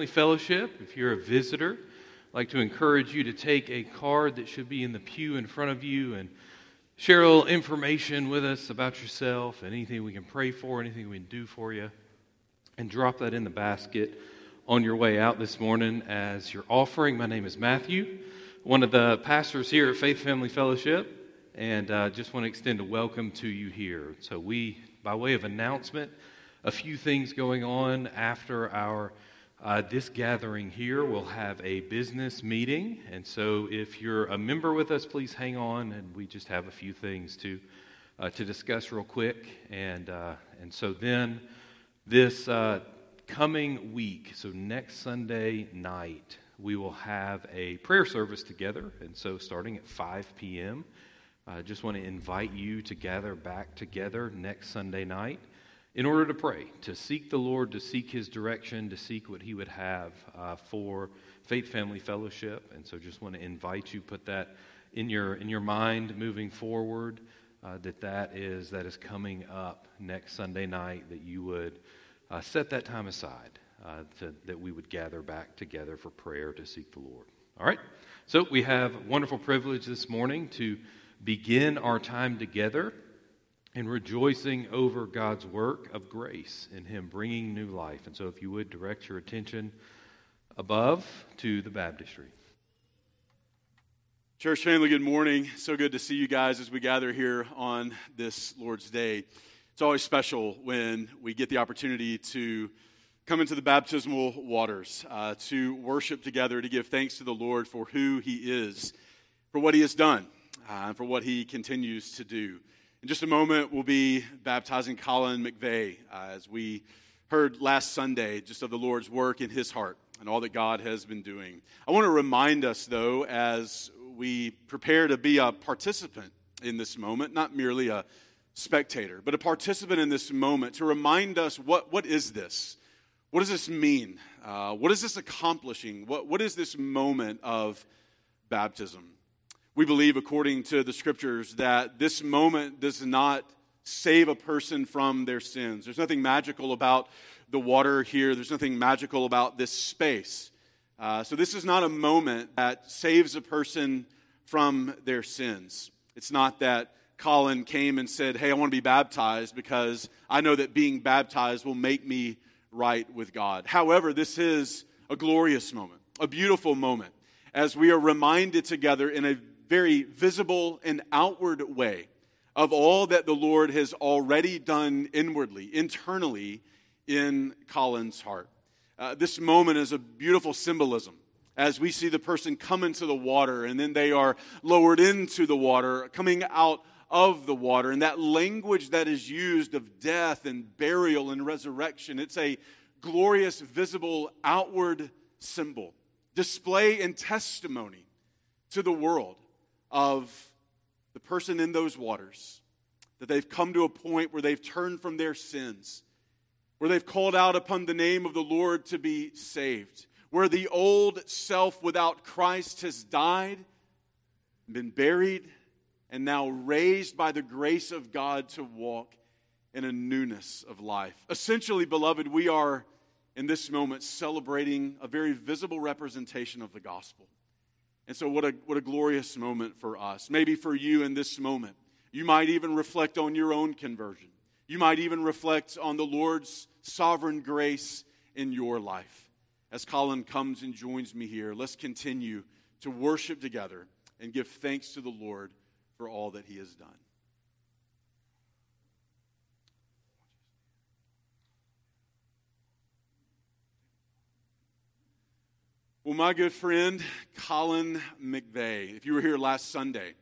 Family Fellowship, if you're a visitor, I'd like to encourage you to take a card that should be in the pew in front of you and share a little information with us about yourself, anything we can pray for, anything we can do for you, and drop that in the basket on your way out this morning as your offering. My name is Matthew, one of the pastors here at Faith Family Fellowship, and uh, just want to extend a welcome to you here. So, we, by way of announcement, a few things going on after our uh, this gathering here will have a business meeting, and so if you're a member with us, please hang on, and we just have a few things to uh, to discuss real quick. And uh, and so then this uh, coming week, so next Sunday night, we will have a prayer service together, and so starting at 5 p.m. I just want to invite you to gather back together next Sunday night in order to pray, to seek the Lord, to seek His direction, to seek what He would have uh, for Faith Family Fellowship. And so, just want to invite you, put that in your in your mind moving forward. Uh, that that is that is coming up next Sunday night. That you would uh, set that time aside. Uh, to, that we would gather back together for prayer to seek the Lord. All right. So we have wonderful privilege this morning to begin our time together and rejoicing over God's work of grace in Him bringing new life. And so, if you would direct your attention above to the baptistry. Church family, good morning. So good to see you guys as we gather here on this Lord's Day. It's always special when we get the opportunity to come into the baptismal waters, uh, to worship together, to give thanks to the Lord for who He is, for what He has done, uh, and for what He continues to do. In just a moment, we'll be baptizing Colin McVeigh uh, as we heard last Sunday just of the Lord's work in his heart and all that God has been doing. I want to remind us, though, as we prepare to be a participant in this moment, not merely a spectator, but a participant in this moment, to remind us what, what is this? What does this mean? Uh, what is this accomplishing? What, what is this moment of baptism? We believe, according to the scriptures, that this moment does not save a person from their sins. There's nothing magical about the water here, there's nothing magical about this space. Uh, so, this is not a moment that saves a person from their sins. It's not that Colin came and said, Hey, I want to be baptized because I know that being baptized will make me right with God. However, this is a glorious moment, a beautiful moment, as we are reminded together in a very visible and outward way of all that the Lord has already done inwardly, internally in Colin's heart. Uh, this moment is a beautiful symbolism as we see the person come into the water and then they are lowered into the water, coming out of the water. And that language that is used of death and burial and resurrection, it's a glorious, visible, outward symbol, display and testimony to the world of the person in those waters, that they've come to a point where they've turned from their sins, where they've called out upon the name of the Lord to be saved, where the old self without Christ has died, been buried, and now raised by the grace of God to walk in a newness of life. Essentially, beloved, we are in this moment celebrating a very visible representation of the gospel. And so, what a, what a glorious moment for us. Maybe for you in this moment. You might even reflect on your own conversion. You might even reflect on the Lord's sovereign grace in your life. As Colin comes and joins me here, let's continue to worship together and give thanks to the Lord for all that he has done. Well, my good friend, Colin McVeigh, if you were here last Sunday,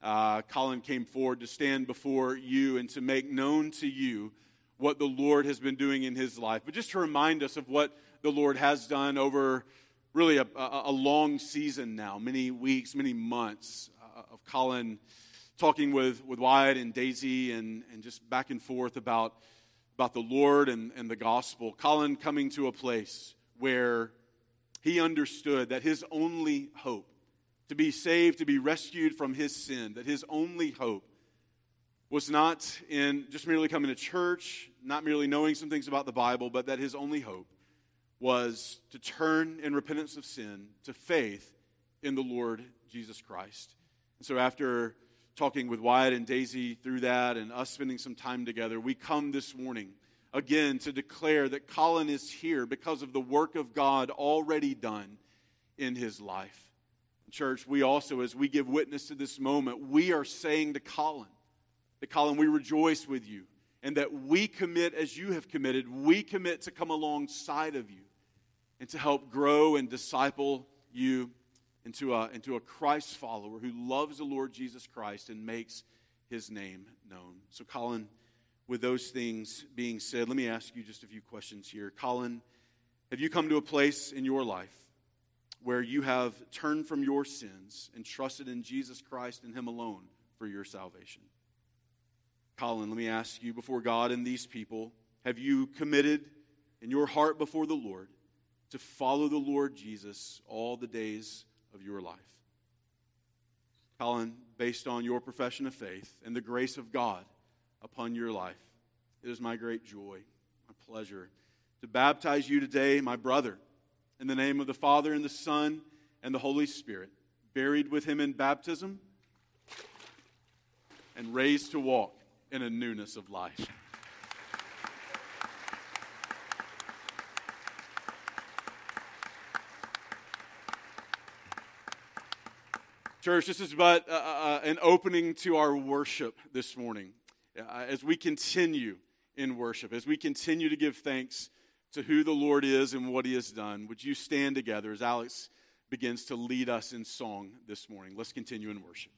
uh, Colin came forward to stand before you and to make known to you what the Lord has been doing in his life. But just to remind us of what the Lord has done over really a, a, a long season now, many weeks, many months uh, of Colin talking with, with Wyatt and Daisy and, and just back and forth about, about the Lord and, and the gospel. Colin coming to a place where he understood that his only hope to be saved, to be rescued from his sin, that his only hope was not in just merely coming to church, not merely knowing some things about the Bible, but that his only hope was to turn in repentance of sin to faith in the Lord Jesus Christ. And so, after talking with Wyatt and Daisy through that and us spending some time together, we come this morning again to declare that Colin is here because of the work of God already done in his life. Church, we also, as we give witness to this moment, we are saying to Colin that, Colin, we rejoice with you and that we commit as you have committed. We commit to come alongside of you and to help grow and disciple you into a, into a Christ follower who loves the Lord Jesus Christ and makes his name known. So, Colin, with those things being said, let me ask you just a few questions here. Colin, have you come to a place in your life where you have turned from your sins and trusted in Jesus Christ and him alone for your salvation? Colin, let me ask you before God and these people, have you committed in your heart before the Lord to follow the Lord Jesus all the days of your life. Colin, based on your profession of faith and the grace of God upon your life, it is my great joy, my pleasure to baptize you today, my brother, in the name of the Father and the Son and the Holy Spirit, buried with him in baptism and raised to walk in a newness of life. Church, this is but uh, uh, uh, an opening to our worship this morning. Uh, as we continue in worship, as we continue to give thanks to who the Lord is and what He has done, would you stand together as Alex begins to lead us in song this morning? Let's continue in worship.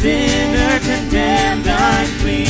sinner condemned, unclean.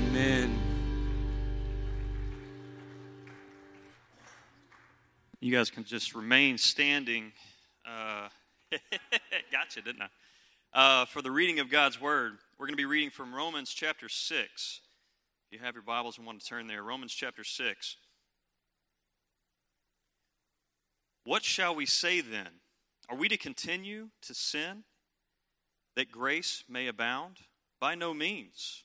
Amen. You guys can just remain standing. Uh, gotcha, didn't I? Uh, for the reading of God's Word, we're going to be reading from Romans chapter 6. If you have your Bibles and want to turn there, Romans chapter 6. What shall we say then? Are we to continue to sin that grace may abound? By no means.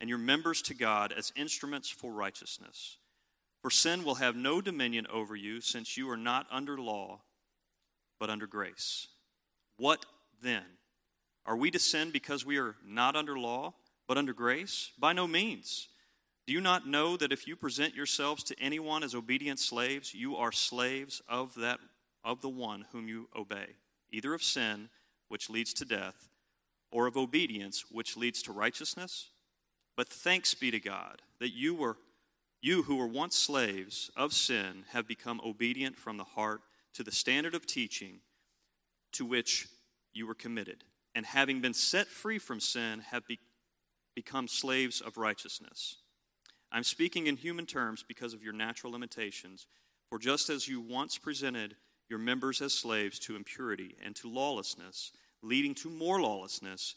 and your members to God as instruments for righteousness. For sin will have no dominion over you, since you are not under law, but under grace. What then? Are we to sin because we are not under law, but under grace? By no means. Do you not know that if you present yourselves to anyone as obedient slaves, you are slaves of that of the one whom you obey, either of sin, which leads to death, or of obedience, which leads to righteousness? But thanks be to God that you were you who were once slaves of sin have become obedient from the heart to the standard of teaching to which you were committed, and having been set free from sin, have be- become slaves of righteousness. I'm speaking in human terms because of your natural limitations. For just as you once presented your members as slaves to impurity and to lawlessness, leading to more lawlessness,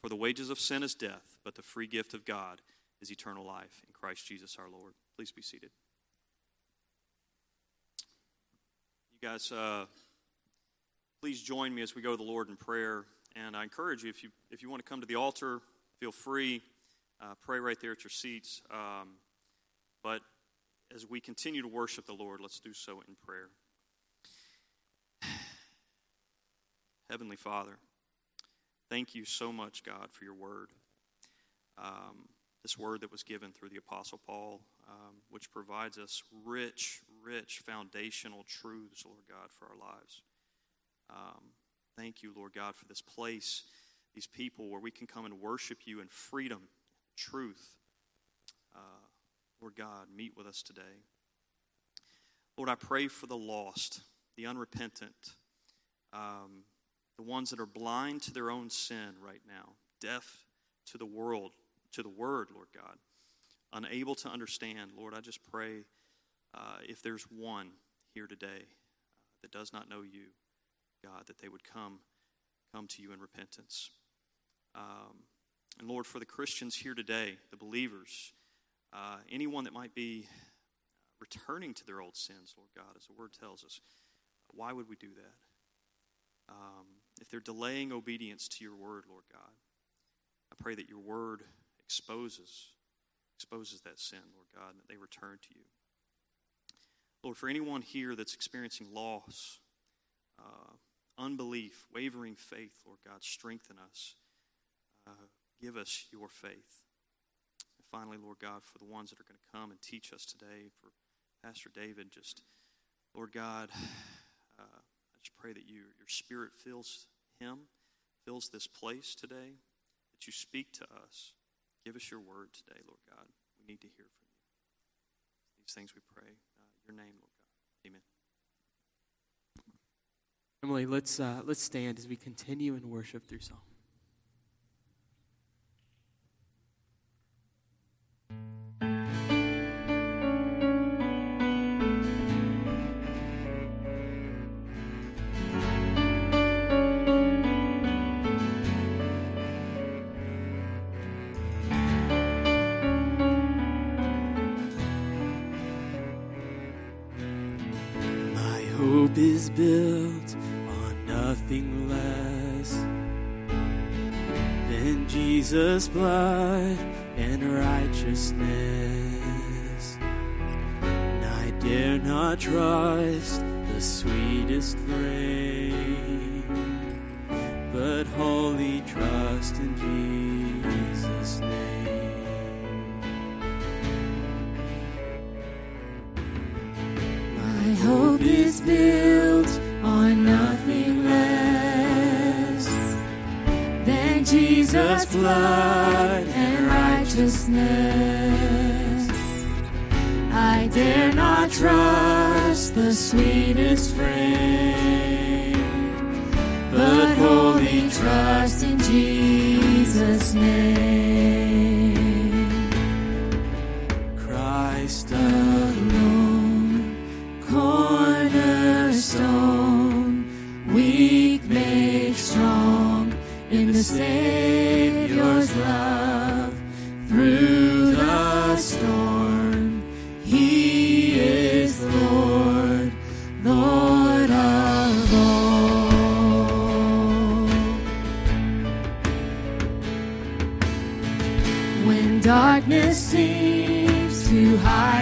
For the wages of sin is death, but the free gift of God is eternal life in Christ Jesus our Lord. Please be seated. You guys, uh, please join me as we go to the Lord in prayer. And I encourage you, if you, if you want to come to the altar, feel free. Uh, pray right there at your seats. Um, but as we continue to worship the Lord, let's do so in prayer. Heavenly Father, thank you so much, God, for your word. Um, this word that was given through the Apostle Paul, um, which provides us rich, rich foundational truths, Lord God, for our lives. Um, thank you, Lord God, for this place, these people where we can come and worship you in freedom, truth. Uh, Lord God, meet with us today. Lord, I pray for the lost, the unrepentant, um, the ones that are blind to their own sin right now, deaf to the world, to the word, Lord God, unable to understand. Lord, I just pray uh, if there's one here today uh, that does not know you, God, that they would come come to you in repentance. Um, and Lord, for the Christians here today, the believers, uh, anyone that might be returning to their old sins, Lord God, as the word tells us, why would we do that? Um, if they're delaying obedience to your word, Lord God, I pray that your word exposes exposes that sin, Lord God, and that they return to you. Lord, for anyone here that's experiencing loss, uh, unbelief, wavering faith, Lord God, strengthen us. Uh, give us your faith. And finally, Lord God, for the ones that are going to come and teach us today, for Pastor David, just, Lord God, just pray that you, your spirit fills him, fills this place today, that you speak to us. Give us your word today, Lord God. We need to hear from you. These things we pray. Uh, your name, Lord God. Amen. Emily, let's, uh, let's stand as we continue in worship through song. Blood and righteousness. And I dare not trust the sweetest frame, righteousness.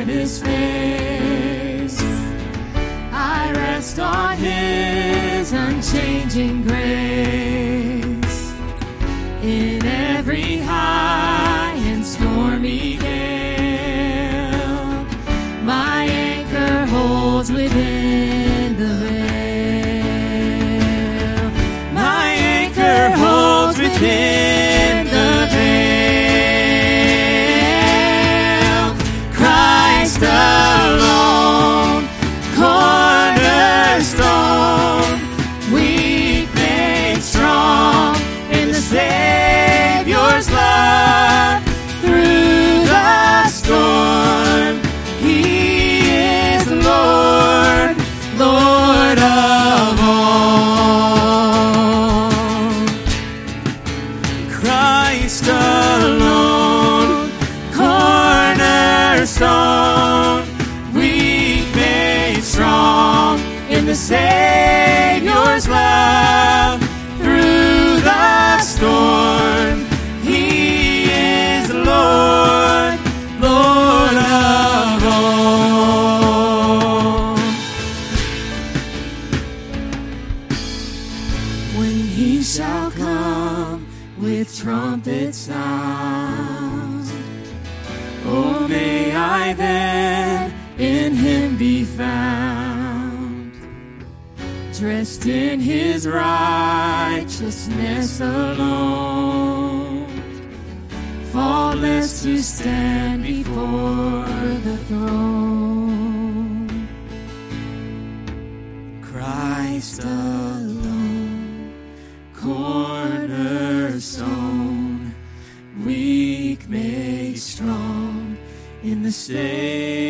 His face, I rest on his unchanging grace. Lord In his righteousness alone, faultless to stand before the throne. Christ alone, cornerstone, weak made strong in the same.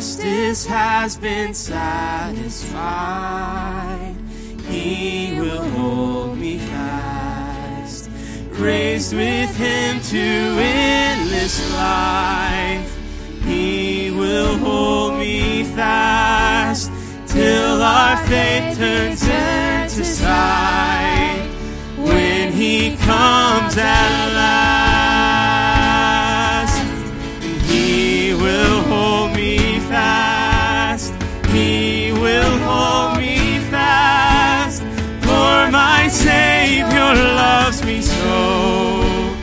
justice has been satisfied. He will hold me fast, raised with him to endless life. He will hold me fast till our faith turns into sight when he comes at last. Lord loves me so,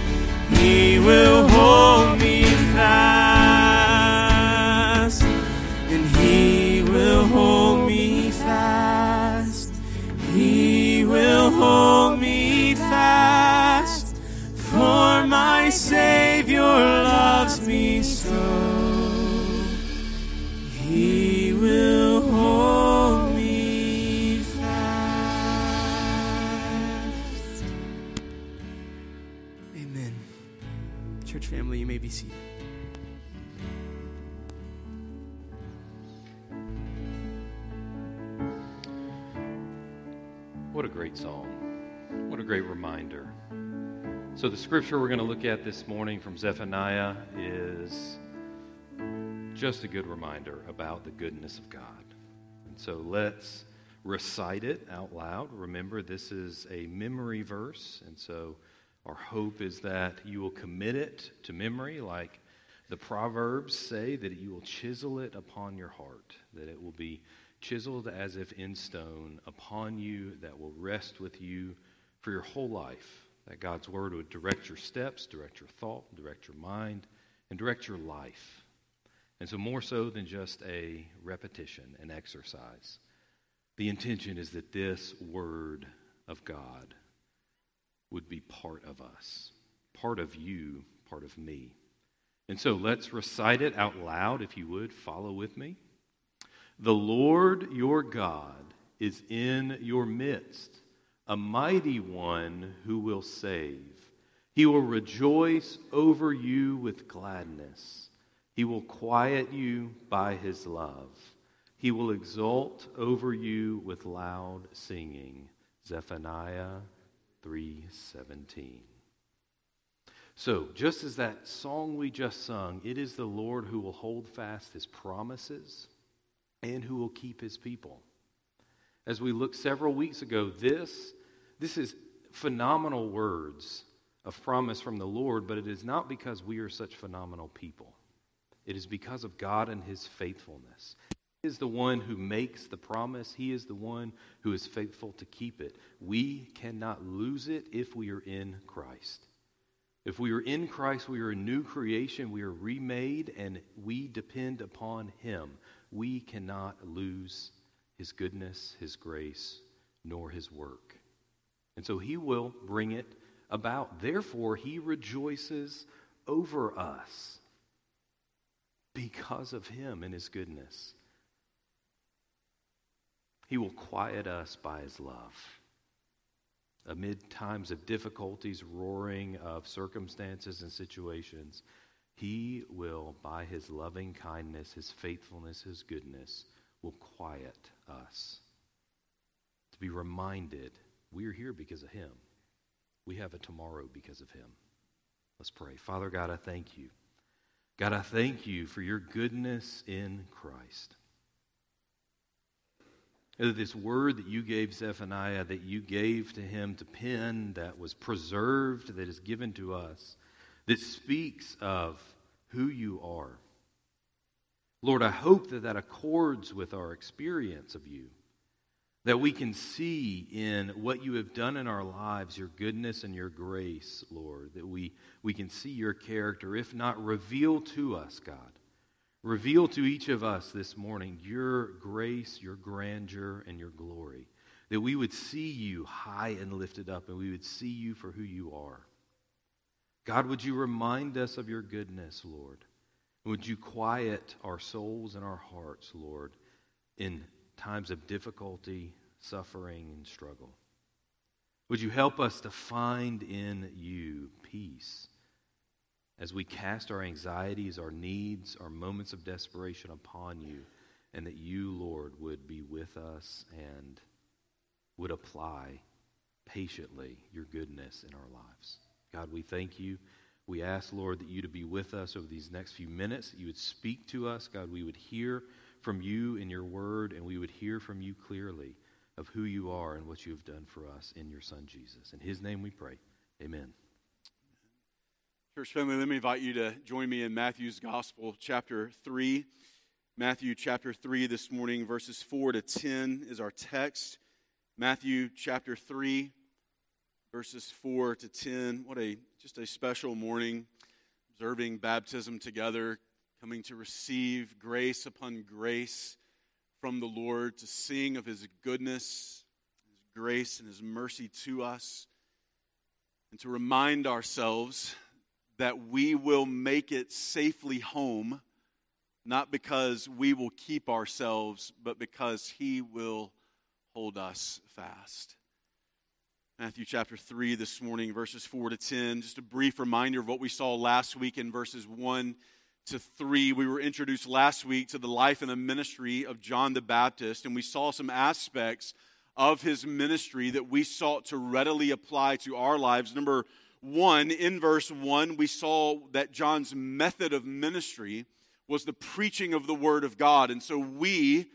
He will hold me fast, and He will hold me fast, He will hold me fast, for my Savior loves. A great song. What a great reminder. So, the scripture we're going to look at this morning from Zephaniah is just a good reminder about the goodness of God. And so, let's recite it out loud. Remember, this is a memory verse. And so, our hope is that you will commit it to memory, like the Proverbs say, that you will chisel it upon your heart, that it will be chiseled as if in stone upon you, that will rest with you for your whole life. That God's word would direct your steps, direct your thought, direct your mind, and direct your life. And so, more so than just a repetition, an exercise, the intention is that this word of God would be part of us, part of you, part of me. And so, let's recite it out loud, if you would. Follow with me. The Lord your God is in your midst, a mighty one who will save. He will rejoice over you with gladness. He will quiet you by his love. He will exult over you with loud singing. Zephaniah 3:17. So, just as that song we just sung, it is the Lord who will hold fast his promises and who will keep his people. As we looked several weeks ago, this, this is phenomenal words of promise from the Lord, but it is not because we are such phenomenal people. It is because of God and his faithfulness. He is the one who makes the promise, he is the one who is faithful to keep it. We cannot lose it if we are in Christ. If we are in Christ, we are a new creation, we are remade, and we depend upon him we cannot lose his goodness, his grace, nor his work. And so he will bring it about. Therefore, he rejoices over us because of him and his goodness. He will quiet us by his love. Amid times of difficulties, roaring of circumstances and situations, he will, by his loving kindness, his faithfulness, his goodness, will quiet us. To be reminded we are here because of him. We have a tomorrow because of him. Let's pray. Father God, I thank you. God, I thank you for your goodness in Christ. This word that you gave Zephaniah, that you gave to him to pen, that was preserved, that is given to us that speaks of who you are. Lord, I hope that that accords with our experience of you, that we can see in what you have done in our lives your goodness and your grace, Lord, that we, we can see your character, if not reveal to us, God. Reveal to each of us this morning your grace, your grandeur, and your glory. That we would see you high and lifted up, and we would see you for who you are. God, would you remind us of your goodness, Lord? Would you quiet our souls and our hearts, Lord, in times of difficulty, suffering, and struggle? Would you help us to find in you peace as we cast our anxieties, our needs, our moments of desperation upon you, and that you, Lord, would be with us and would apply patiently your goodness in our lives? God, we thank you. We ask, Lord, that you to be with us over these next few minutes, that you would speak to us. God, we would hear from you in your word, and we would hear from you clearly of who you are and what you have done for us in your Son, Jesus. In his name we pray. Amen. Church family, let me invite you to join me in Matthew's Gospel, chapter 3. Matthew chapter 3 this morning, verses 4 to 10 is our text. Matthew chapter 3, verses 4 to 10. What a just a special morning, observing baptism together, coming to receive grace upon grace from the Lord, to sing of his goodness, his grace, and his mercy to us, and to remind ourselves that we will make it safely home, not because we will keep ourselves, but because He will hold us fast. Matthew chapter 3 this morning, verses 4 to 10. Just a brief reminder of what we saw last week in verses 1 to 3. We were introduced last week to the life and the ministry of John the Baptist, and we saw some aspects of his ministry that we sought to readily apply to our lives. Number one, in verse 1, we saw that John's method of ministry was the preaching of the Word of God. And so we,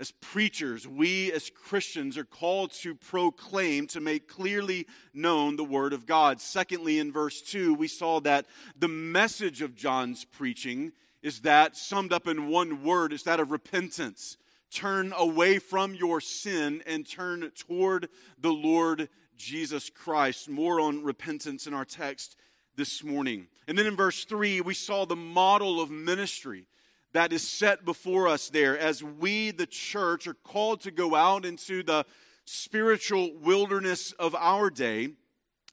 as preachers, we as Christians are called to proclaim, to make clearly known the Word of God. Secondly, in verse 2, we saw that the message of John's preaching is that, summed up in one word, is that of repentance turn away from your sin and turn toward the Lord Jesus Christ. More on repentance in our text this morning. And then in verse 3, we saw the model of ministry that is set before us there as we, the church, are called to go out into the spiritual wilderness of our day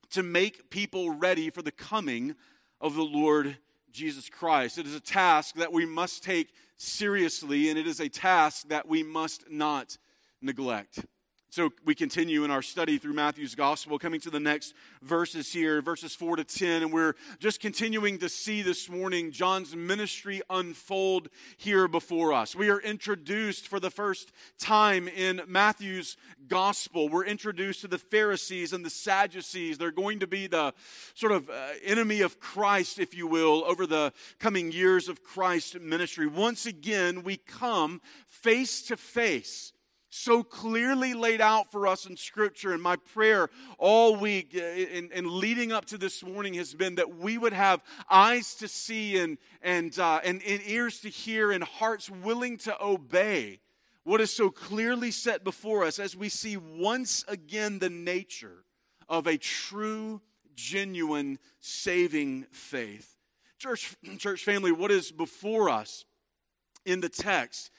to make people ready for the coming of the Lord Jesus Christ. It is a task that we must take seriously, and it is a task that we must not neglect. So we continue in our study through Matthew's gospel, coming to the next verses here, verses 4 to 10, and we're just continuing to see this morning John's ministry unfold here before us. We are introduced for the first time in Matthew's gospel. We're introduced to the Pharisees and the Sadducees. They're going to be the sort of uh, enemy of Christ, if you will, over the coming years of Christ's ministry. Once again, we come face to face so clearly laid out for us in Scripture. And my prayer all week and, uh, leading up to this morning has been that we would have eyes to see and, and, uh, and, and ears to hear and hearts willing to obey what is so clearly set before us as we see once again the nature of a true, genuine, saving faith. Church, church family, what is before us in the text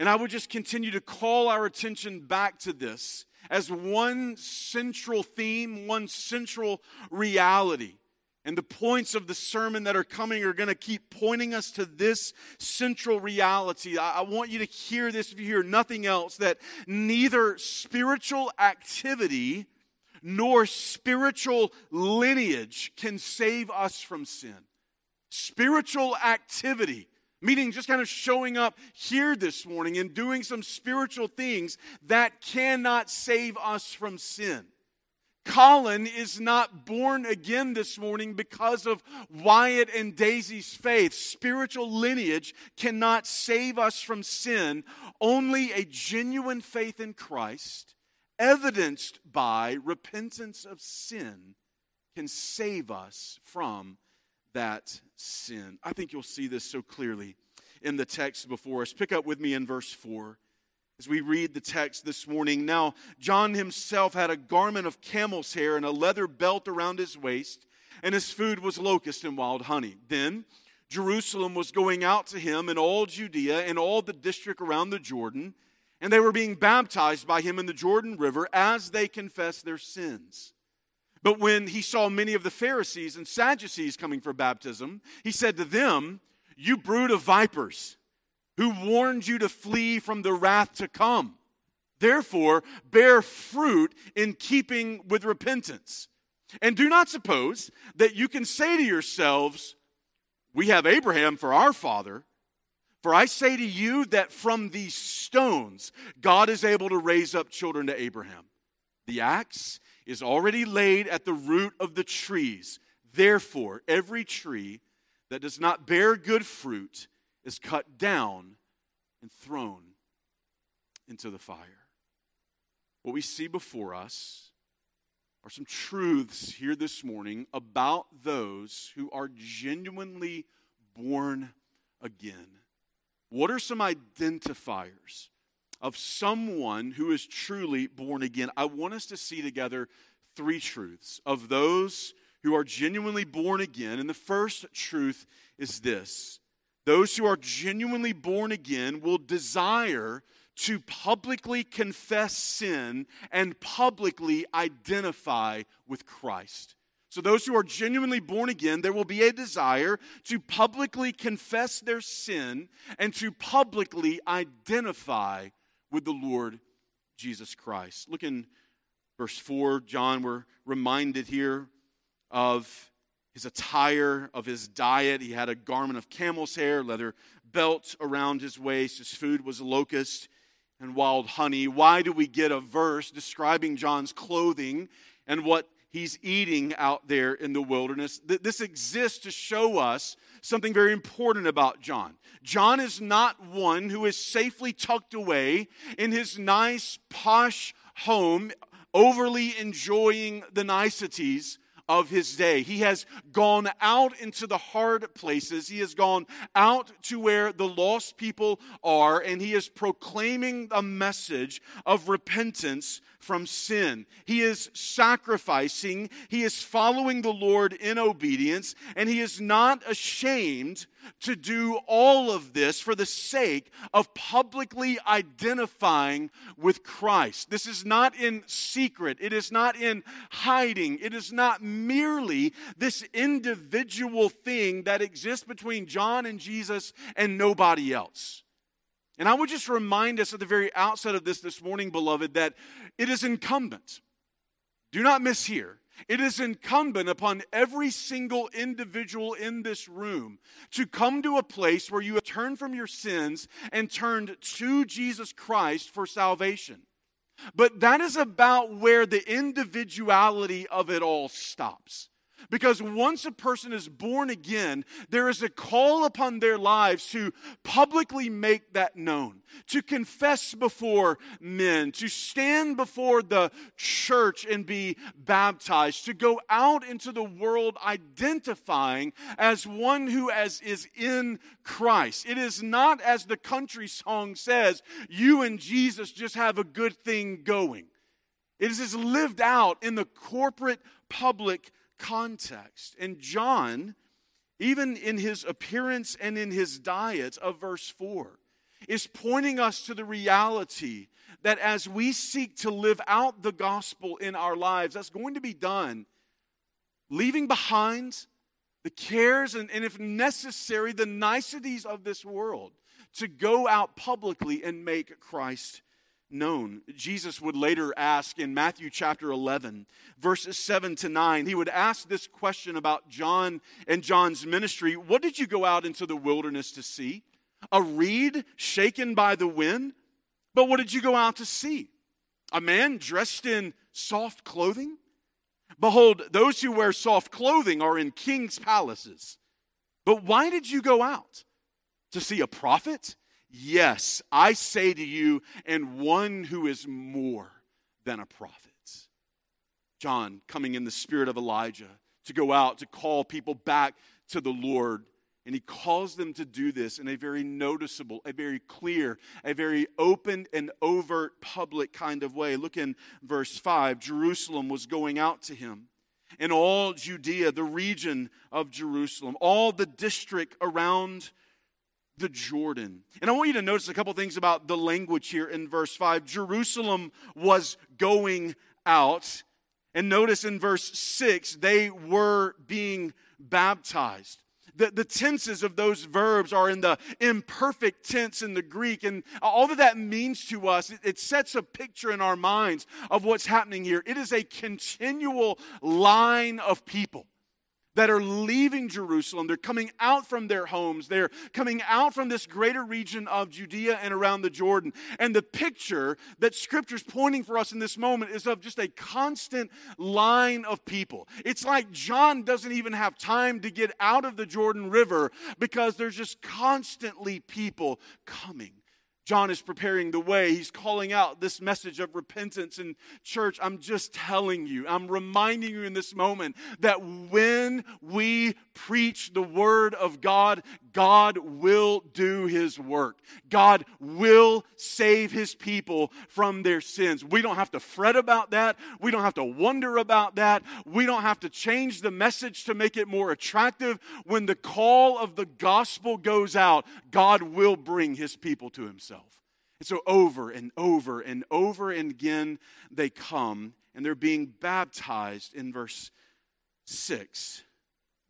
and I would just continue to call our attention back to this as one central theme, one central reality. And the points of the sermon that are coming are going to keep pointing us to this central reality. I, I, want you to hear this if you hear nothing else that neither spiritual activity nor spiritual lineage can save us from sin. Spiritual activity Meaning, just kind of showing up here this morning and doing some spiritual things that cannot save us from sin. Colin is not born again this morning because of Wyatt and Daisy's faith. Spiritual lineage cannot save us from sin. Only a genuine faith in Christ, evidenced by repentance of sin, can save us from that sin. I think you'll see this so clearly in the text before us. Pick up with me in verse 4 as we read the text this morning. Now, John himself had a garment of camel's hair and a leather belt around his waist, and his food was locust and wild honey. Then Jerusalem was going out to him and all Judea and all the district around the Jordan, and they were being baptized by him in the Jordan River as they confessed their sins. But when he saw many of the Pharisees and Sadducees coming for baptism, he said to them, You brood of vipers, who warned you to flee from the wrath to come. Therefore, bear fruit in keeping with repentance. And do not suppose that you can say to yourselves, We have Abraham for our father. For I say to you that from these stones God is able to raise up children to Abraham. The axe is already laid at the root of the trees. Therefore, every tree that does not bear good fruit is cut down and thrown into the fire. What we see before us are some truths here this morning about those who are genuinely born again. What are some identifiers of someone who is truly born again, I want us to see together three truths of those who are genuinely born again. And the first truth is this those who are genuinely born again will desire to publicly confess sin and publicly identify with Christ. So, those who are genuinely born again, there will be a desire to publicly confess their sin and to publicly identify with the Lord Jesus Christ. Look in verse 4, John, we're reminded here of his attire, of his diet. He had a garment of camel's hair, leather belt around his waist. His food was locust and wild honey. Why do we get a verse describing John's clothing and what he's eating out there in the wilderness. This exists to show us something very important about John. John is not one who is safely tucked away in his nice, posh home, overly enjoying the niceties of his day. He has gone out into the hard places. He has gone out to where the lost people are, and he is proclaiming a message of repentance from sin. He is sacrificing, he is following the Lord in obedience, and he is not ashamed to do all of this for the sake of publicly identifying with Christ. This is not in secret, it is not in hiding, it is not merely this individual thing that exists between John and Jesus and nobody else. And I would just remind us at the very outset of this this morning, beloved, that it is incumbent. Do not mishear. It is incumbent upon every single individual in this room to come to a place where you have turned from your sins and turned to Jesus Christ for salvation. But that is about where the individuality of it all stops. Because once a person is born again, there is a call upon their lives to publicly make that known, to confess before men, to stand before the church and be baptized, to go out into the world identifying as one who as is in Christ. It is not as the country song says, you and Jesus just have a good thing going. It is lived out in the corporate public context. And John, even in his appearance and in his diet of verse 4, is pointing us to the reality that as we seek to live out the gospel in our lives, that's going to be done leaving behind the cares and, and if necessary, the niceties of this world to go out publicly and make Christ known. Jesus would later ask in Matthew chapter 11, verses 7 to 9, he would ask this question about John and John's ministry What did you go out into the wilderness to see? A reed shaken by the wind? But what did you go out to see? A man dressed in soft clothing? Behold, those who wear soft clothing are in king's palaces. But why did you go out? To see a prophet? Yes, I say to you, and one who is more than a prophet. John, coming in the spirit of Elijah to go out to call people back to the Lord. And he calls them to do this in a very noticeable, a very clear, a very open and overt public kind of way. Look in verse 5 Jerusalem was going out to him. And all Judea, the region of Jerusalem, all the district around the Jordan. And I want you to notice a couple things about the language here in verse 5. Jerusalem was going out. And notice in verse 6, they were being baptized. The, the tenses of those verbs are in the imperfect tense in the Greek. And all that that means to us, it, it sets a picture in our minds of what's happening here. It is a continual line of people that are leaving Jerusalem. They're coming out from their homes. They're coming out from this greater region of Judea and around the Jordan. And the picture that Scripture's pointing for us in this moment is of just a constant line of people. It's like John doesn't even have time to get out of the Jordan River because there's just constantly people coming John is preparing the way. He's calling out this message of repentance. And, church, I'm just telling you, I'm reminding you in this moment that when we preach the word of God, God will do his work. God will save his people from their sins. We don't have to fret about that. We don't have to wonder about that. We don't have to change the message to make it more attractive. When the call of the gospel goes out, God will bring his people to himself. And so, over and over and over and again, they come and they're being baptized in verse 6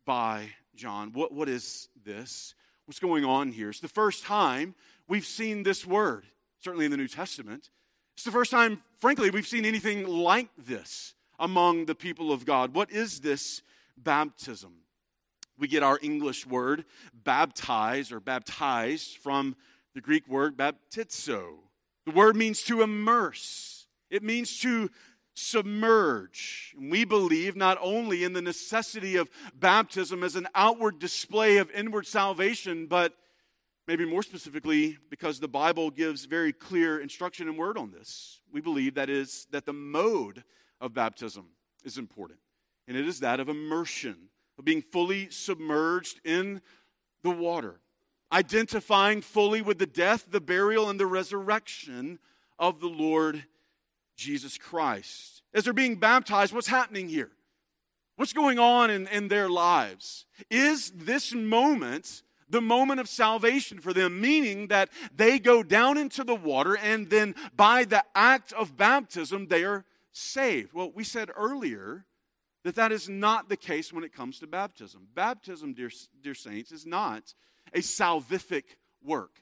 by John. What, what is this? What's going on here? It's the first time we've seen this word, certainly in the New Testament. It's the first time, frankly, we've seen anything like this among the people of God. What is this baptism? We get our English word baptize or baptized from the Greek word baptizo. The word means to immerse, it means to submerge. We believe not only in the necessity of baptism as an outward display of inward salvation, but maybe more specifically because the Bible gives very clear instruction and word on this. We believe that is that the mode of baptism is important, and it is that of immersion, of being fully submerged in the water, identifying fully with the death, the burial, and the resurrection of the Lord Jesus Christ. As they're being baptized, what's happening here? What's going on in, in their lives? Is this moment the moment of salvation for them, meaning that they go down into the water and then by the act of baptism, they are saved. Well, we said earlier that that is not the case when it comes to baptism. Baptism, dear, dear saints, is not a salvific work.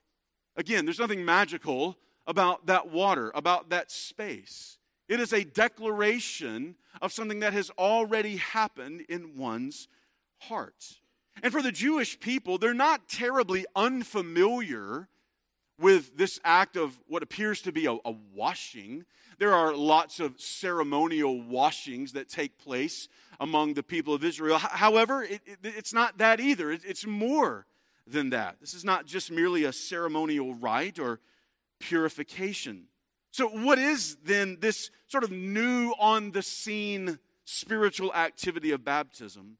Again, there's nothing magical about that water, about that space. It is a declaration of something that has already happened in one's heart. And for the Jewish people, they're not terribly unfamiliar with this act of what appears to be a, a, washing. There are lots of ceremonial washings that take place among the people of Israel. However, it, it, it's not that either, it, it's more than that. This is not just merely a ceremonial rite or purification. So, what is then this sort of new on the scene spiritual activity of baptism?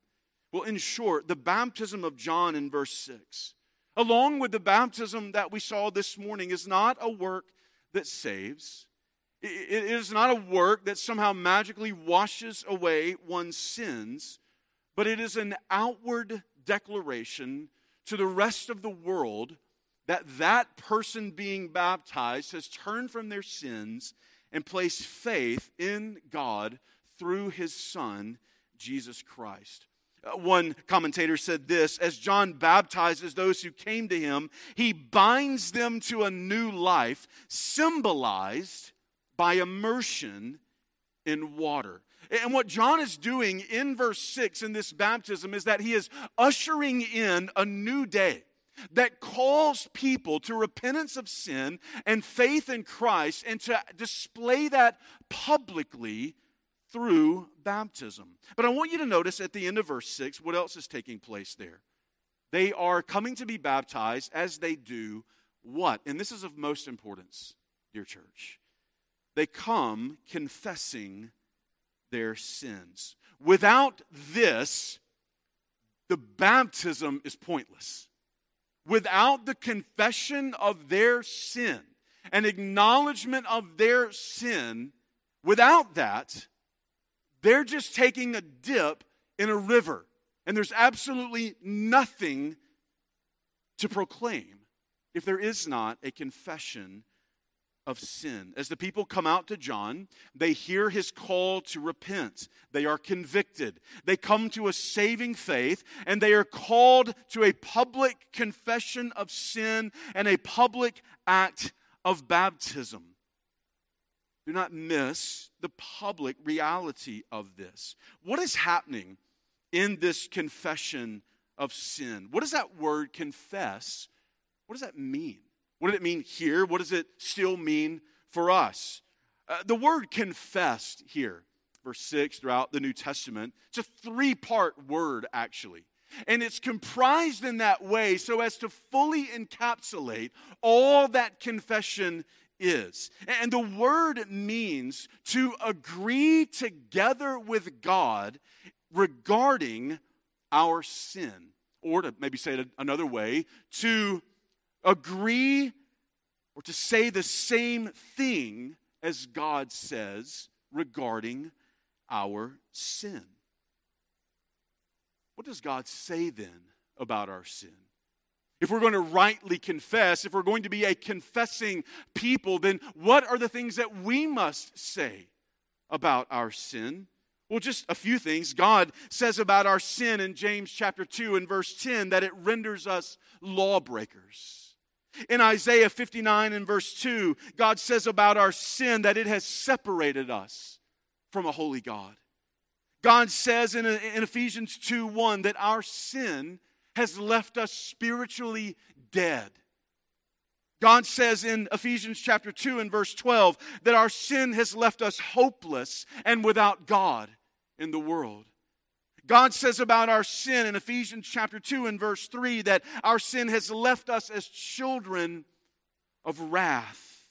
Well, in short, the baptism of John in verse 6, along with the baptism that we saw this morning, is not a work that saves. It is not a work that somehow magically washes away one's sins, but it is an outward declaration to the rest of the world that that person being baptized has turned from their sins and placed faith in God through his Son, Jesus Christ. Uh, one commentator said this As John baptizes those who came to him, he binds them to a new life, symbolized by immersion in water. And what John is doing in verse 6 in this baptism is that he is ushering in a new day that calls people to repentance of sin and faith in Christ and to display that publicly through baptism. But I want you to notice at the end of verse 6 what else is taking place there. They are coming to be baptized as they do what? And this is of most importance, dear church. They come confessing their sins. Without this, the baptism is pointless. Without the confession of their sin and acknowledgement of their sin, without that, they're just taking a dip in a river, and there's absolutely nothing to proclaim if there is not a confession of sin. As the people come out to John, they hear his call to repent. They are convicted. They come to a saving faith, and they are called to a public confession of sin and a public act of baptism. Do not miss the public reality of this. What is happening in this confession of sin? What does that word confess? What does that mean? What did it mean here? What does it still mean for us? Uh, the word confessed here, verse 6 throughout the New Testament, it's a three part word actually. And it's comprised in that way so as to fully encapsulate all that confession is. And the word means to agree together with God regarding our sin. Or to maybe say it another way, to agree or to say the same thing as God says regarding our sin. What does God say then about our sin? If we're going to rightly confess, if we're going to be a confessing people, then what are the things that we must say about our sin? Well, just a few things. God says about our sin in James chapter 2 and verse 10 that it renders us lawbreakers. In Isaiah 59 and verse 2, God says about our sin that it has separated us from a holy God. God says in, in Ephesians 2 1 that our sin has left us spiritually dead. God says in Ephesians chapter 2 and verse 12 that our sin has left us hopeless and without God in the world. God says about our sin in Ephesians chapter 2 and verse 3 that our sin has left us as children of wrath.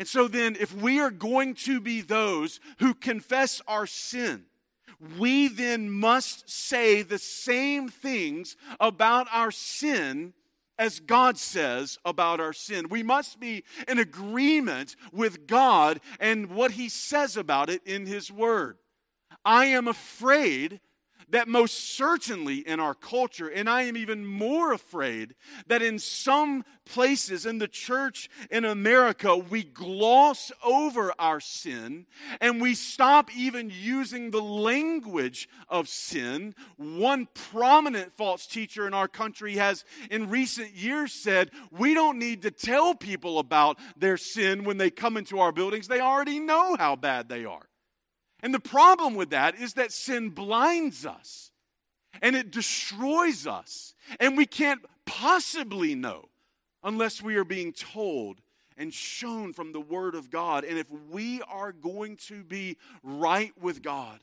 And so then, if we are going to be those who confess our sin, we then must say the same things about our sin as God says about our sin. We must be in agreement with God and what He says about it in His Word. I am afraid that most certainly in our culture, and I am even more afraid that in some places in the church in America, we gloss over our sin and we stop even using the language of sin. One prominent false teacher in our country has in recent years said, We don't need to tell people about their sin when they come into our buildings, they already know how bad they are. And the problem with that is that sin blinds us and it destroys us. And we can't possibly know unless we are being told and shown from the Word of God. And if we are going to be right with God,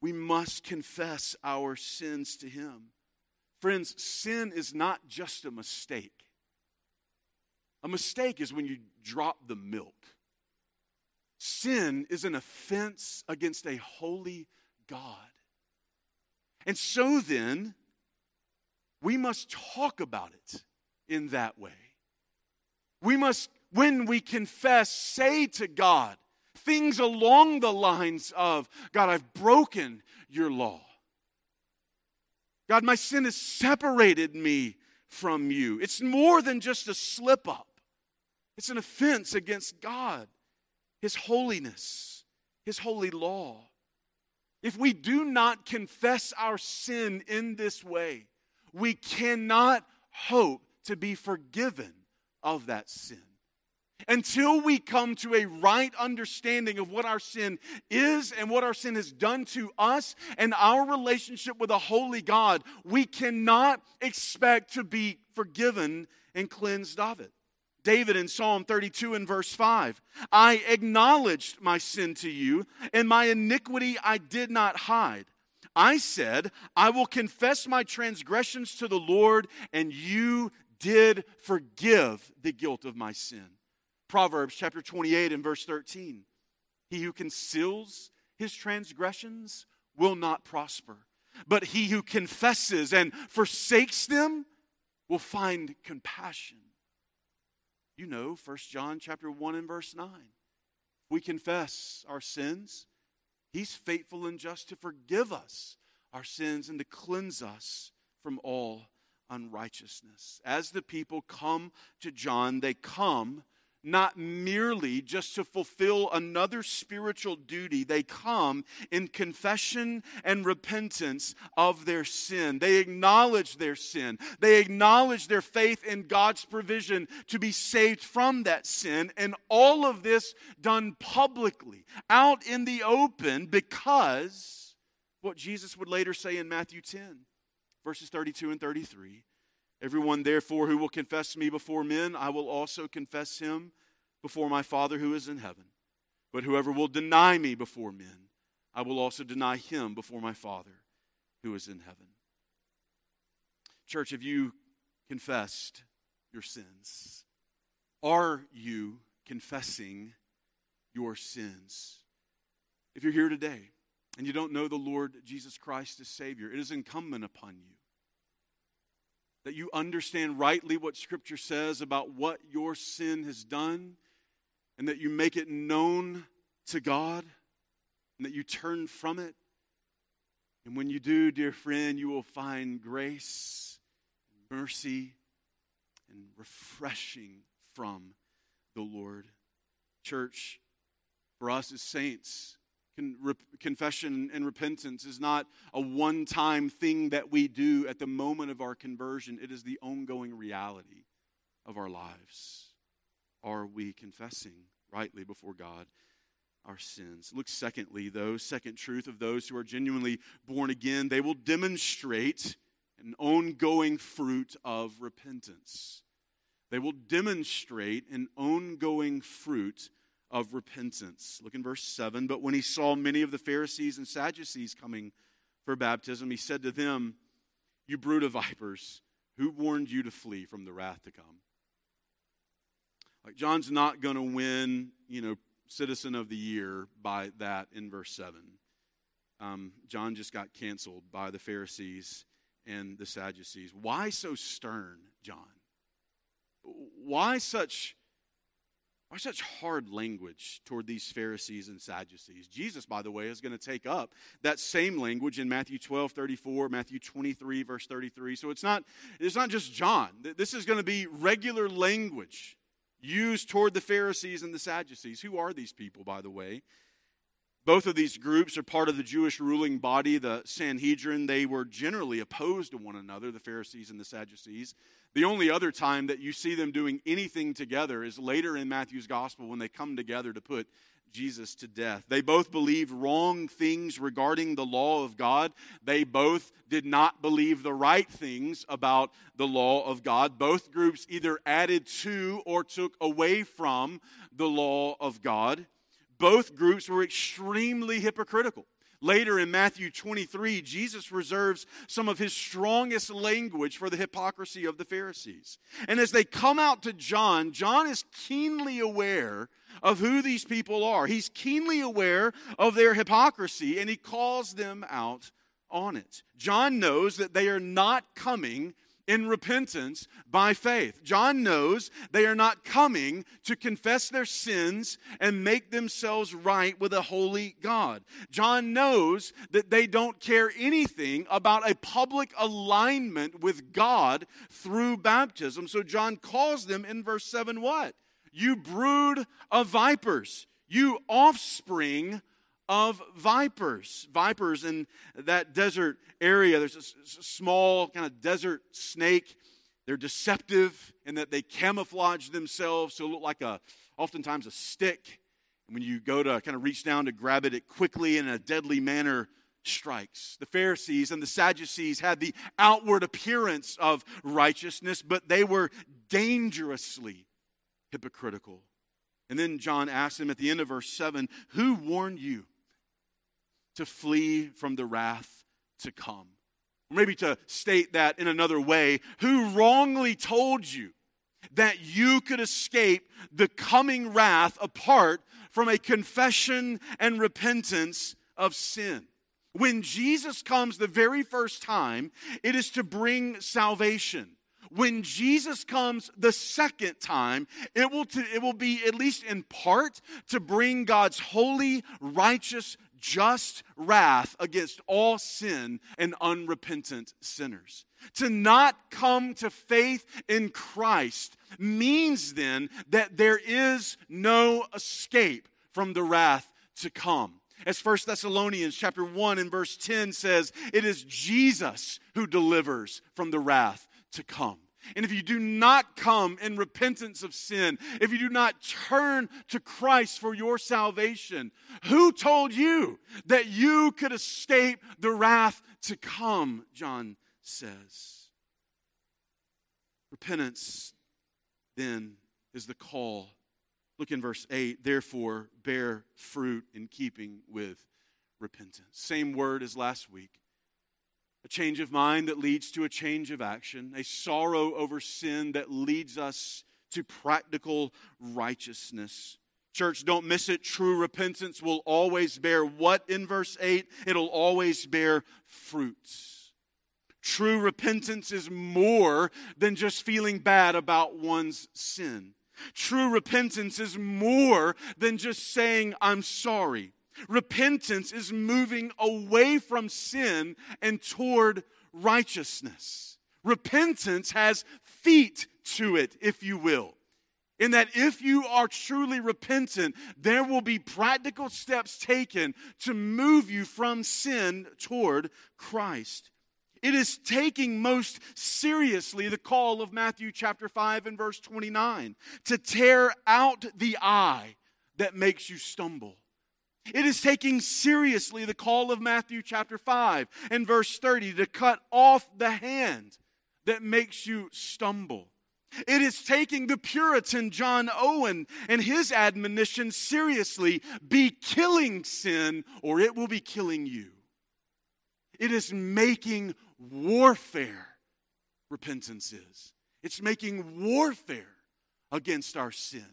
we must confess our sins to Him. Friends, sin is not just a mistake. A mistake is when you drop the milk. Sin is an offense against a holy God. And so then, we must talk about it in that way. We must, when we confess, say to God things along the lines of God, I've broken your law. God, my sin has separated me from you. It's more than just a slip up, it's an offense against God. His holiness, His holy law. If we do not confess our sin in this way, we cannot hope to be forgiven of that sin. Until we come to a right understanding of what our sin is and what our sin has done to us and our relationship with a holy God, we cannot expect to be forgiven and cleansed of it. David in Psalm 32 and verse 5 I acknowledged my sin to you, and my iniquity I did not hide. I said, I will confess my transgressions to the Lord, and you did forgive the guilt of my sin. Proverbs chapter 28 and verse 13 He who conceals his transgressions will not prosper, but he who confesses and forsakes them will find compassion. You know, 1 John chapter 1 and verse 9. We confess our sins. He's faithful and just to forgive us our sins and to cleanse us from all unrighteousness. As the people come to John, they come not merely just to fulfill another spiritual duty. They come in confession and repentance of their sin. They acknowledge their sin. They acknowledge their faith in God's provision to be saved from that sin. And all of this done publicly, out in the open, because what Jesus would later say in Matthew 10, verses 32 and 33 Everyone, therefore, who will confess me before men, I will also confess him before my Father who is in heaven. But whoever will deny me before men, I will also deny him before my Father who is in heaven. Church, have you confessed your sins? Are you confessing your sins? If you're here today and you don't know the Lord Jesus Christ as Savior, it is incumbent upon you that you understand rightly what Scripture says about what your sin has done, and that you make it known to God, and that you turn from it. And when you do, dear friend, you will find grace, mercy, and refreshing from the Lord. Church, for us as saints, Con- rep- confession and repentance is not a one time thing that we do at the moment of our conversion, it is the ongoing reality of our lives. Are we confessing rightly before God our sins? Look, secondly, though, second truth of those who are genuinely born again, they will demonstrate an ongoing fruit of repentance. They will demonstrate an ongoing fruit of repentance. Look in verse 7. But when he saw many of the Pharisees and Sadducees coming for baptism, he said to them, You brood of vipers, who warned you to flee from the wrath to come? Like, John's not going to win, you know, Citizen of the Year by that in verse 7. Um, John just got canceled by the Pharisees and the Sadducees. Why so stern, John? Why such why such hard language toward these Pharisees and Sadducees? Jesus, by the way, is going to take up that same language in Matthew 12, 34, Matthew 23, verse 33. So it's not, it's not just John. This is going to be regular language used toward the Pharisees and the Sadducees. Who are these people, by the way? Both of these groups are part of the Jewish ruling body, the Sanhedrin. They were generally opposed to one another, the Pharisees and the Sadducees. The only other time that you see them doing anything together is later in Matthew's gospel when they come together to put Jesus to death. They both believed wrong things regarding the law of God. They both did not believe the right things about the law of God. Both groups either added to or took away from the law of God both groups were extremely hypocritical. Later in Matthew 23, Jesus reserves some of his strongest language for the hypocrisy of the Pharisees. And as they come out to John, John is keenly aware of who these people are. He's keenly aware of their hypocrisy and he calls them out on it. John knows that they are not coming in repentance by faith. John knows they are not coming to confess their sins and make themselves right with a holy God. John knows that they don't care anything about a public alignment with God through baptism. So John calls them in verse 7 what? You brood of vipers, you offspring of vipers. Vipers in that desert area, there's a small kind of desert snake. They're deceptive in that they camouflage themselves to look like a, oftentimes a stick. And when you go to kind of reach down to grab it, it quickly in a deadly manner strikes. The Pharisees and the Sadducees had the outward appearance of righteousness, but they were dangerously hypocritical. And then John asks them at the end of verse 7 Who warned you to flee from the wrath to come. Or maybe to state that in another way, who wrongly told you that you could escape the coming wrath apart from a confession and repentance of sin? When Jesus comes the very first time, it is to bring salvation when Jesus comes the second time, it will, to, it will be, at least in part, to bring God's holy, righteous just wrath against all sin and unrepentant sinners. To not come to faith in Christ means then that there is no escape from the wrath to come. As 1 Thessalonians chapter 1 and verse 10 says, it is Jesus who delivers from the wrath to come. And if you do not come in repentance of sin, if you do not turn to Christ for your salvation, who told you that you could escape the wrath to come? John says. Repentance, then, is the call. Look in verse 8. Therefore, bear fruit in keeping with repentance. Same word as last week a change of mind that leads to a change of action, a sorrow over sin that leads us to practical righteousness. Church, don't miss it. True repentance will always bear what in verse 8? It'll always bear fruits. True repentance is more than just feeling bad about one's sin. True repentance is more than just saying, I'm sorry. Repentance is moving away from sin and toward righteousness. Repentance has feet to it, if you will. in that if you are truly repentant, there will be practical steps taken to move you from sin toward Christ. It is taking most seriously the call of Matthew chapter 5 and verse 29 to tear out the eye that makes you stumble. It is taking seriously the call of Matthew chapter 5 and verse 30 to cut off the hand that makes you stumble. It is taking the Puritan John Owen and his admonition seriously be killing sin, or it will be killing you. It is making warfare, repentance is. It's making warfare against our sin.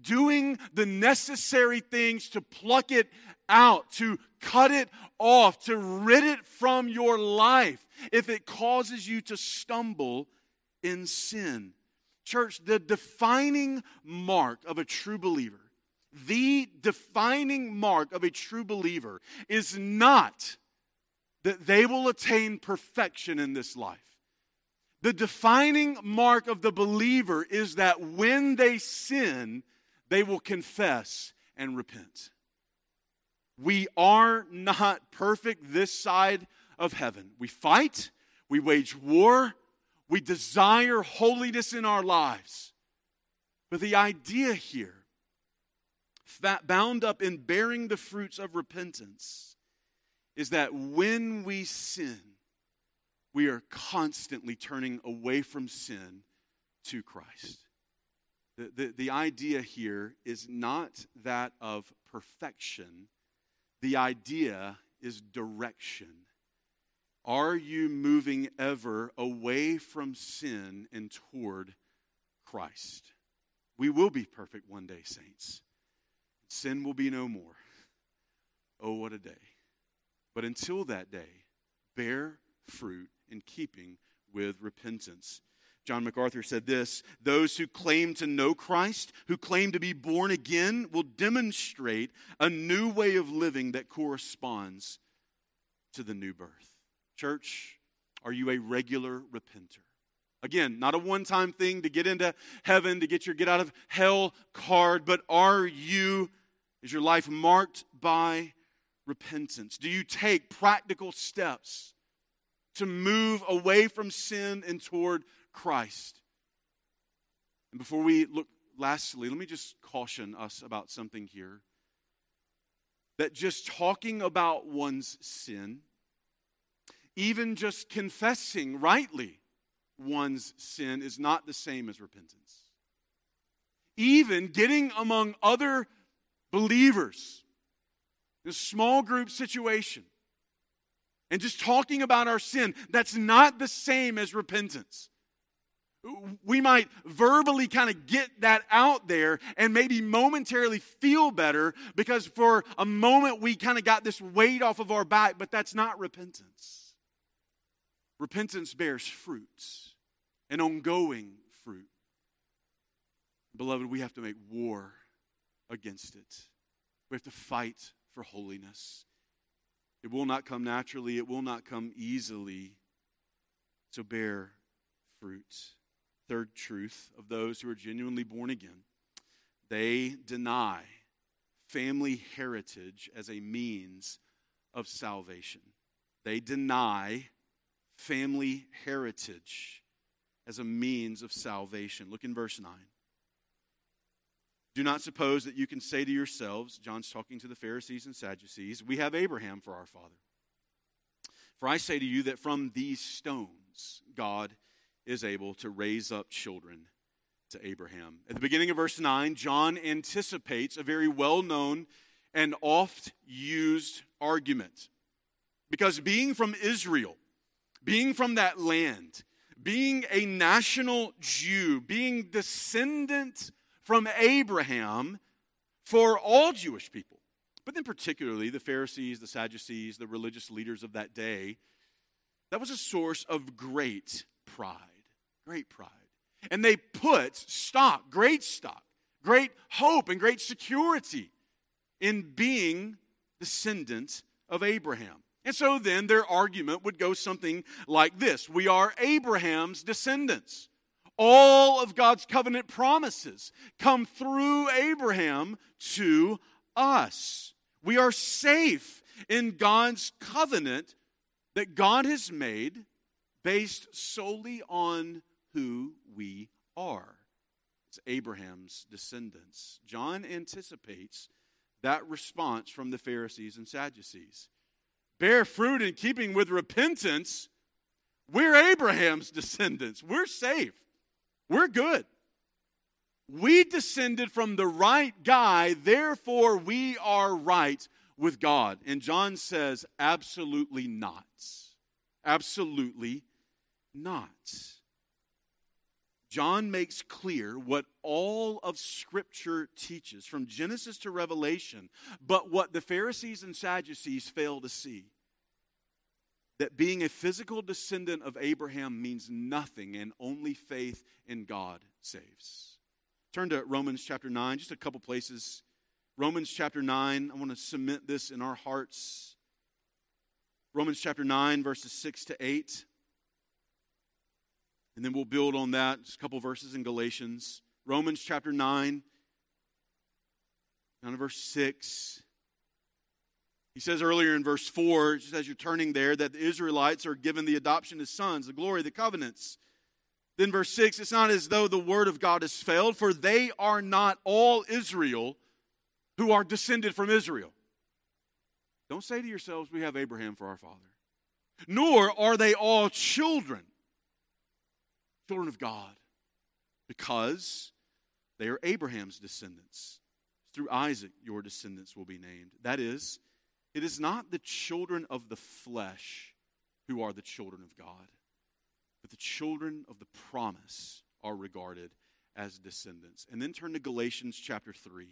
Doing the necessary things to pluck it out, to cut it off, to rid it from your life if it causes you to stumble in sin. Church, the defining mark of a true believer, the defining mark of a true believer is not that they will attain perfection in this life. The defining mark of the believer is that when they sin, they will confess and repent. We are not perfect this side of heaven. We fight, we wage war, we desire holiness in our lives. But the idea here, bound up in bearing the fruits of repentance, is that when we sin, we are constantly turning away from sin to Christ. The, the, the idea here is not that of perfection, the idea is direction. Are you moving ever away from sin and toward Christ? We will be perfect one day, saints. Sin will be no more. Oh, what a day. But until that day, bear fruit in keeping with repentance. John MacArthur said this Those who claim to know Christ, who claim to be born again, will demonstrate a new way of living that corresponds to the new birth. Church, are you a regular repenter? Again, not a one time thing to get into heaven, to get your get out of hell card, but are you, is your life marked by repentance? Do you take practical steps to move away from sin and toward Christ? And before we look, lastly, let me just caution us about something here. That just talking about one's sin, even just confessing rightly one's sin, is not the same as repentance. Even getting among other believers in a small group situation and just talking about our sin, that's not the same as repentance. We might verbally kind of get that out there and maybe momentarily feel better because for a moment we kind of got this weight off of our back, but that's not repentance. Repentance bears fruits, an ongoing fruit. Beloved, we have to make war against it. We have to fight for holiness. It will not come naturally, it will not come easily. So bear fruit. Third truth of those who are genuinely born again they deny family heritage as a means of salvation. They deny family heritage as a means of salvation. Look in verse 9. Do not suppose that you can say to yourselves, John's talking to the Pharisees and Sadducees, we have Abraham for our father. For I say to you that from these stones God is able to raise up children to Abraham. At the beginning of verse 9, John anticipates a very well known and oft used argument. Because being from Israel, being from that land, being a national Jew, being descendant from Abraham for all Jewish people, but then particularly the Pharisees, the Sadducees, the religious leaders of that day. That was a source of great pride, great pride. And they put stock, great stock, great hope, and great security in being descendants of Abraham. And so then their argument would go something like this We are Abraham's descendants. All of God's covenant promises come through Abraham to us. We are safe in God's covenant that God has made based solely on who we are. It's Abraham's descendants. John anticipates that response from the Pharisees and Sadducees. Bear fruit in keeping with repentance. We're Abraham's descendants. We're safe. We're good. We descended from the right guy, therefore we are right with God. And John says, absolutely not. Absolutely not. John makes clear what all of Scripture teaches, from Genesis to Revelation, but what the Pharisees and Sadducees fail to see that being a physical descendant of Abraham means nothing and only faith in God saves. Turn to Romans chapter 9, just a couple places. Romans chapter 9, I want to cement this in our hearts. Romans chapter 9, verses 6 to 8. And then we'll build on that. Just a couple verses in Galatians. Romans chapter 9, down to verse 6. He says earlier in verse 4, just as you're turning there, that the Israelites are given the adoption as sons, the glory, the covenants. Then verse 6, it's not as though the word of God has failed, for they are not all Israel who are descended from Israel. Don't say to yourselves, we have Abraham for our father. Nor are they all children children of God because they are Abraham's descendants. Through Isaac, your descendants will be named. That is, it is not the children of the flesh who are the children of God, but the children of the promise are regarded as descendants. And then turn to Galatians chapter 3.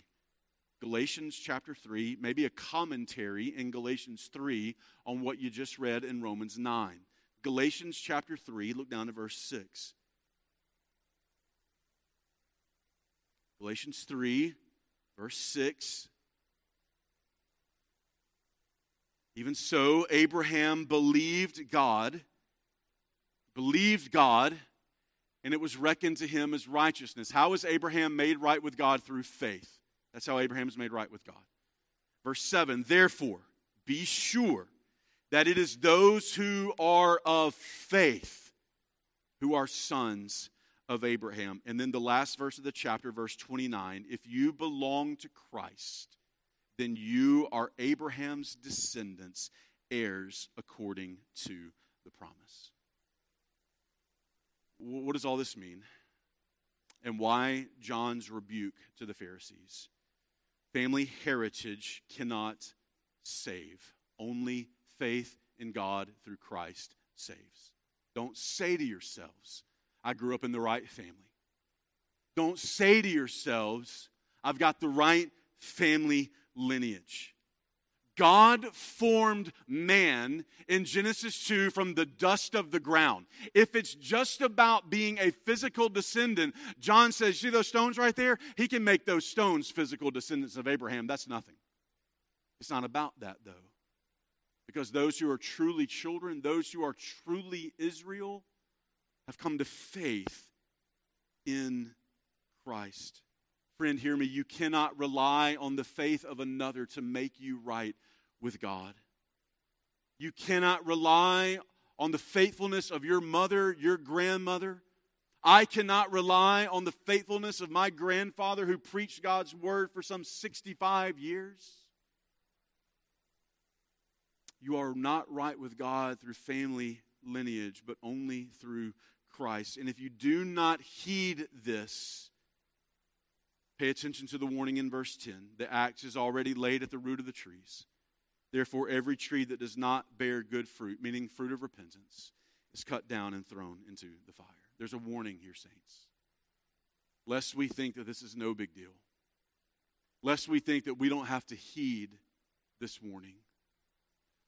Galatians chapter 3, maybe a commentary in Galatians 3 on what you just read in Romans 9. Galatians chapter 3, look down to verse 6. Galatians 3, verse 6. Even so, Abraham believed God, believed God, and it was reckoned to him as righteousness. How was Abraham made right with God? Through faith. That's how Abraham is made right with God. Verse 7 Therefore, be sure that it is those who are of faith who are sons of Abraham. And then the last verse of the chapter, verse 29 if you belong to Christ, then you are Abraham's descendants, heirs according to the promise. What does all this mean? And why John's rebuke to the Pharisees? Family heritage cannot save. Only faith in God through Christ saves. Don't say to yourselves, I grew up in the right family. Don't say to yourselves, I've got the right family lineage. God formed man in Genesis 2 from the dust of the ground. If it's just about being a physical descendant, John says, See those stones right there? He can make those stones physical descendants of Abraham. That's nothing. It's not about that, though. Because those who are truly children, those who are truly Israel, have come to faith in Christ. Friend, hear me. You cannot rely on the faith of another to make you right with God. You cannot rely on the faithfulness of your mother, your grandmother. I cannot rely on the faithfulness of my grandfather who preached God's word for some 65 years. You are not right with God through family lineage, but only through Christ. And if you do not heed this, pay attention to the warning in verse 10. The axe is already laid at the root of the trees. Therefore, every tree that does not bear good fruit, meaning fruit of repentance, is cut down and thrown into the fire. There's a warning here, saints. Lest we think that this is no big deal. Lest we think that we don't have to heed this warning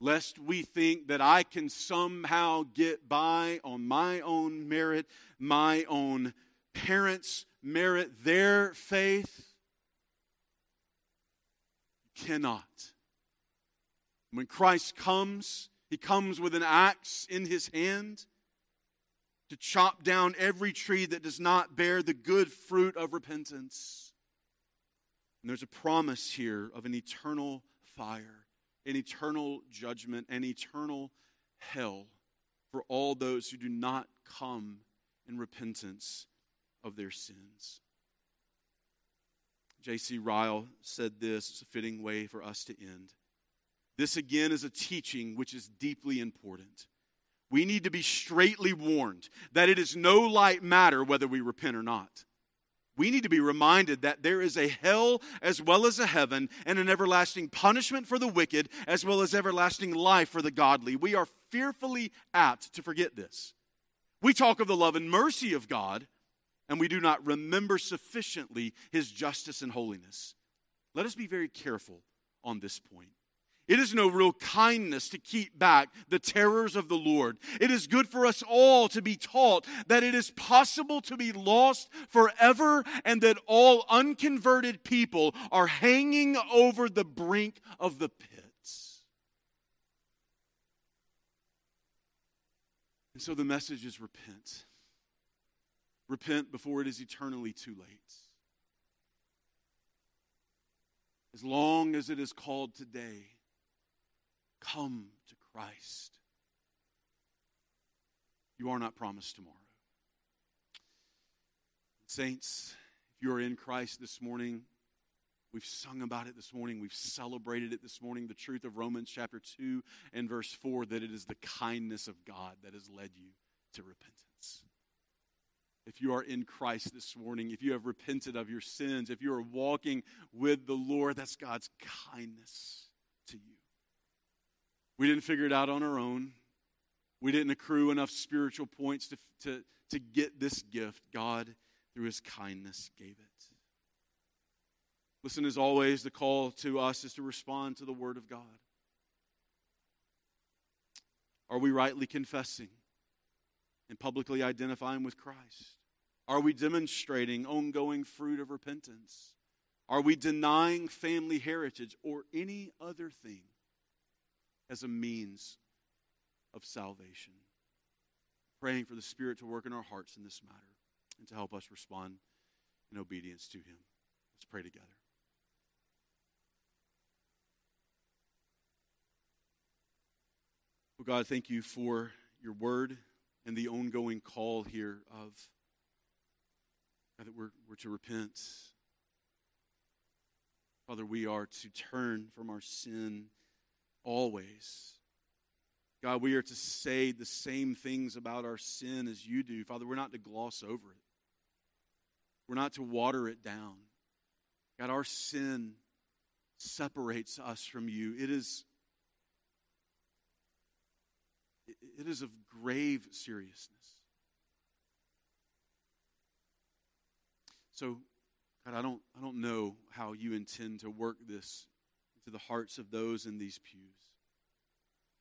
lest we think that I can somehow get by on my own merit, my own parents' merit, their faith. You cannot. When Christ comes, he comes with an axe in his hand. to chop down every tree that does not bear the good fruit of repentance. And there's a promise here of an eternal fire, an eternal judgment, an eternal hell for all those who do not come in repentance of their sins. J.C. Ryle said this, it's a fitting way for us to end. This again is a teaching which is deeply important. We need to be straightly warned that it is no light matter whether we repent or not. We need to be reminded that there is a hell as well as a heaven and an everlasting punishment for the wicked as well as everlasting life for the godly. We are fearfully apt to forget this. We talk of the love and mercy of God, and we do not remember sufficiently his justice and holiness. Let us be very careful on this point. It is no real kindness to keep back the terrors of the Lord. It is good for us all to be taught that it is possible to be lost forever and that all unconverted people are hanging over the brink of the pits. And so the message is repent. Repent before it is eternally too late. As long as it is called today, come to Christ. You are not promised tomorrow. Saints, if you are in Christ this morning, we've sung about it this morning, we've celebrated it this morning, the truth of Romans chapter 2 and verse 4 that it is the kindness of God that has led you to repentance if you are in Christ this morning, if you have repented of your sins, if you are walking with the Lord, that's God's kindness to you. We didn't figure it out on our own. We didn't accrue enough spiritual points to, to, to get this gift. God, through his kindness, gave it. Listen, as always, the call to us is to respond to the Word of God. Are we rightly confessing and publicly identifying with Christ? Are we demonstrating ongoing fruit of repentance? Are we denying family heritage or any other thing as a means of salvation? Praying for the Spirit to work in our hearts in this matter and to help us respond in obedience to Him. Let's pray together. Well, God, thank you for your word and the ongoing call here of God, that we're, we're to repent. Father, we are to turn from our sin always. God, we are to say the same things about our sin as you do. Father, we're not to gloss over it, we're not to water it down. God, our sin separates us from you. It is, it is of grave seriousness. So, God, I don't, I don't know how you intend to work this into the hearts of those in these pews.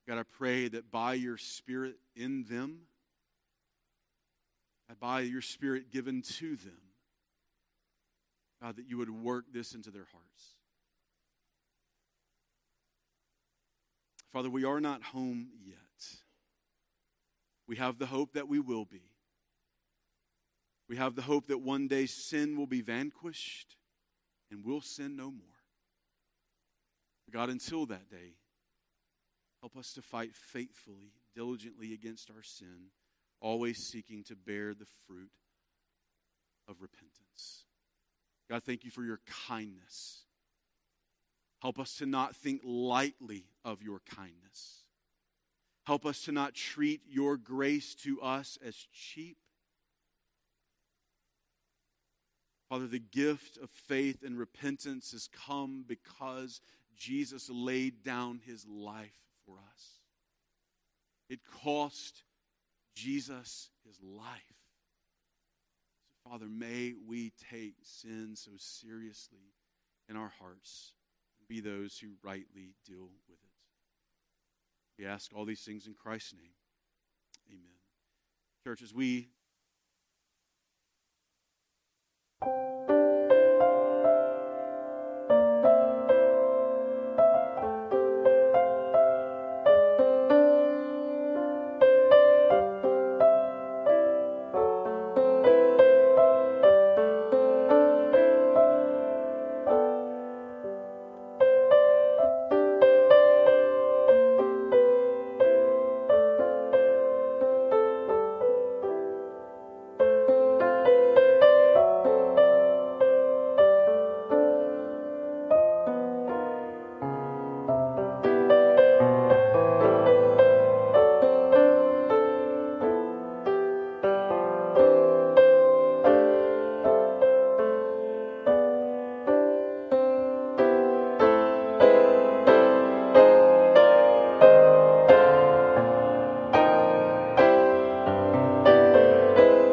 God, I pray that by your Spirit in them, by your Spirit given to them, God, that you would work this into their hearts. Father, we are not home yet. We have the hope that we will be. We have the hope that one day sin will be vanquished and we'll sin no more. God, until that day, help us to fight faithfully, diligently against our sin, always seeking to bear the fruit of repentance. God, thank you for your kindness. Help us to not think lightly of your kindness. Help us to not treat your grace to us as cheap Father, the gift of faith and repentance has come because Jesus laid down his life for us. It cost Jesus his life. So, Father, may we take sin so seriously in our hearts and be those who rightly deal with it. We ask all these things in Christ's name. Amen. Church, as we Thank you.